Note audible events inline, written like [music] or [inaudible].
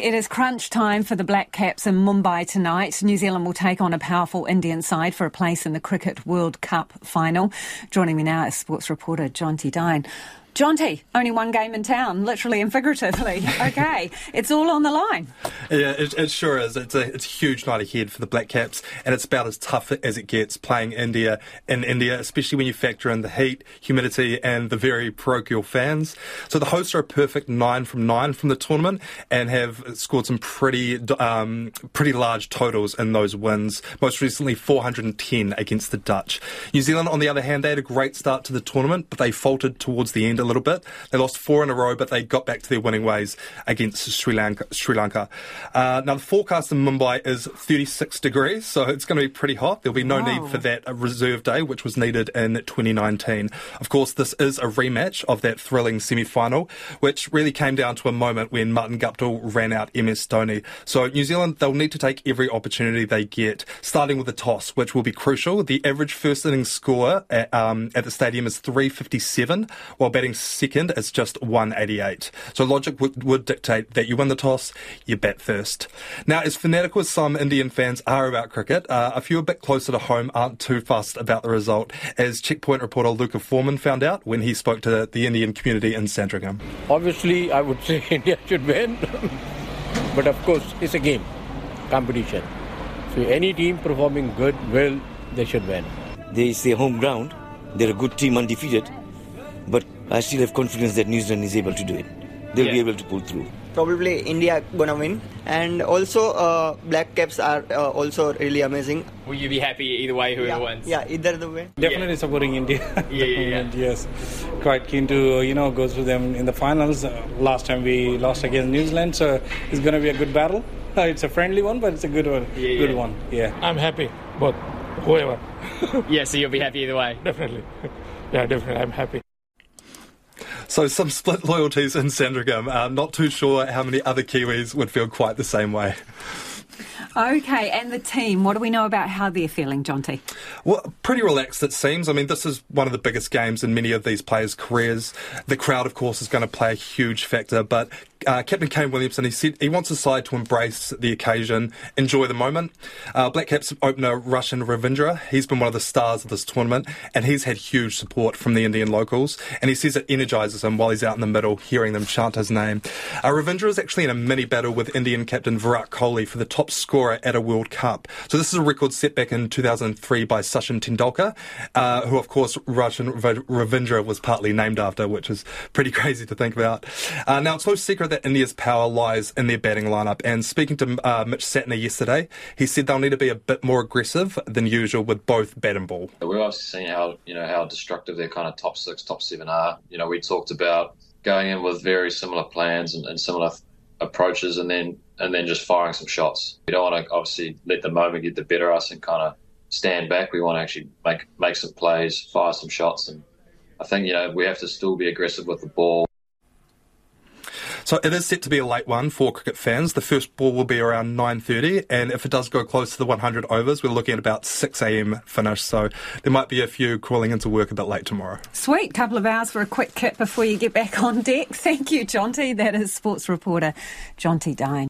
It is crunch time for the Black Caps in Mumbai tonight. New Zealand will take on a powerful Indian side for a place in the Cricket World Cup final. Joining me now is sports reporter Jonty Dine. Jonty, only one game in town, literally and figuratively. [laughs] Okay, it's all on the line. Yeah, it, it, sure is. It's a, it's a huge night ahead for the Black Caps, and it's about as tough as it gets playing India in India, especially when you factor in the heat, humidity, and the very parochial fans. So the hosts are a perfect nine from nine from the tournament and have scored some pretty um, pretty large totals in those wins. Most recently, 410 against the Dutch. New Zealand, on the other hand, they had a great start to the tournament, but they faltered towards the end a little bit. They lost four in a row, but they got back to their winning ways against Sri Lanka. Sri Lanka. Uh, now the forecast in Mumbai is 36 degrees, so it's going to be pretty hot. There'll be no wow. need for that reserve day, which was needed in 2019. Of course, this is a rematch of that thrilling semi-final, which really came down to a moment when Martin Guptill ran out MS Dhoni. So New Zealand, they'll need to take every opportunity they get, starting with the toss, which will be crucial. The average first innings score at, um, at the stadium is 357, while batting second is just 188. So logic would, would dictate that you win the toss, you bat first. Now, as fanatical as some Indian fans are about cricket, uh, a few a bit closer to home aren't too fussed about the result, as Checkpoint reporter Luca Foreman found out when he spoke to the Indian community in Sandringham. Obviously, I would [laughs] say India should win, [laughs] but of course, it's a game, competition. So any team performing good, well, they should win. They say home ground. They're a good team, undefeated. But I still have confidence that New Zealand is able to do it. They'll yeah. be able to pull through. Probably India gonna win, and also uh, Black Caps are uh, also really amazing. Will you be happy either way, whoever yeah. wins? Yeah, either the way. [laughs] Definitely yeah. supporting India. yeah, yeah, yes. Quite keen to you know go through them in the finals. Uh, last time we lost against New Zealand, so it's gonna be a good battle. it's a friendly one, but it's a good one. Yeah, good one. Yeah. I'm happy, but whoever. yeah, so you'll be happy either way. [laughs] Definitely. Yeah, definitely. I'm happy. So some split loyalties in Sandringham. Uh, not too sure how many other Kiwis would feel quite the same way. Okay, and the team, what do we know about how they're feeling, Jonty? Well, pretty relaxed it seems. I mean, this is one of the biggest games in many of these players' careers. The crowd, of course, is going to play a huge factor, but uh, Captain Kane Williamson, he said he wants his side to embrace the occasion, enjoy the moment. Uh, Black Caps opener Rachin Ravindra, he's been one of the stars of this tournament, and he's had huge support from the Indian locals, and he says it energises him while he's out in the middle, hearing them chant his name. Uh, Ravindra is actually in a mini battle with Indian captain Virat Kohli for the top scorer at a World Cup. So this is a record set back in 2003 by Sachin Tendulkar, uh, who of course Rachin Ravindra was partly named after, which is pretty [laughs] crazy to think about. Uh, now it's no secret that India's power lies in their batting lineup. And speaking to uh, Mitch Santner yesterday, he said they'll need to be a bit more aggressive than usual with both bat and ball. We've obviously seen how you know how destructive their kind of top six, top seven are. You know, we talked about going in with very similar plans and, and similar th- approaches, and then and then just firing some shots. We don't want to obviously let the moment get the better of us and kind of stand back. We want to actually make make some plays, fire some shots, and I think you know we have to still be aggressive with the ball. So it is set to be a late one for cricket fans. The first ball will be around 9.30 and if it does go close to the 100 overs, we're looking at about 6am finish. So there might be a few crawling into work a bit late tomorrow. Sweet. Couple of hours for a quick kit before you get back on deck. [laughs] Thank you, Jonty. That is sports reporter Jonty Dine.